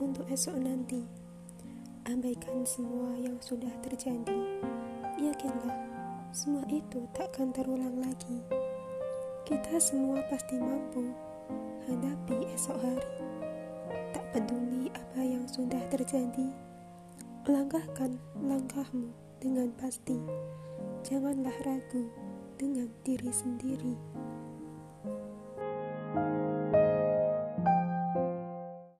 Untuk esok nanti. Abaikan semua yang sudah terjadi. Yakinlah, semua itu takkan terulang lagi. Kita semua pasti mampu hadapi esok hari. Tak peduli apa yang sudah terjadi, langkahkan langkahmu dengan pasti. Janganlah ragu dengan diri sendiri.